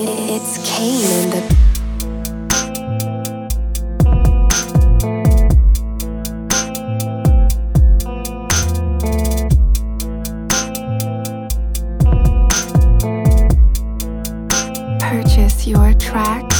It's Kane in the Purchase your tracks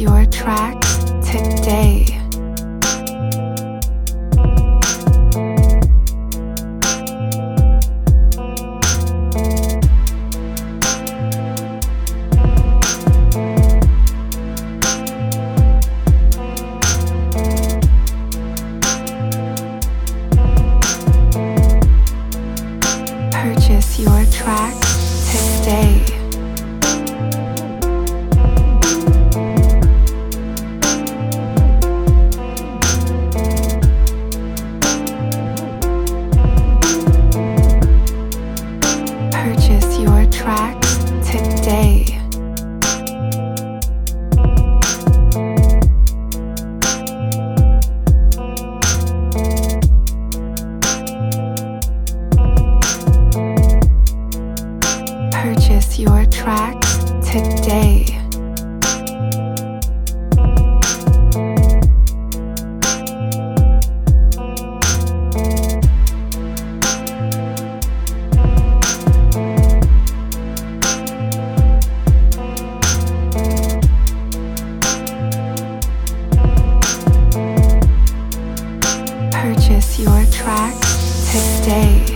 your tracks today. Purchase your tracks today. track today. Purchase your track today.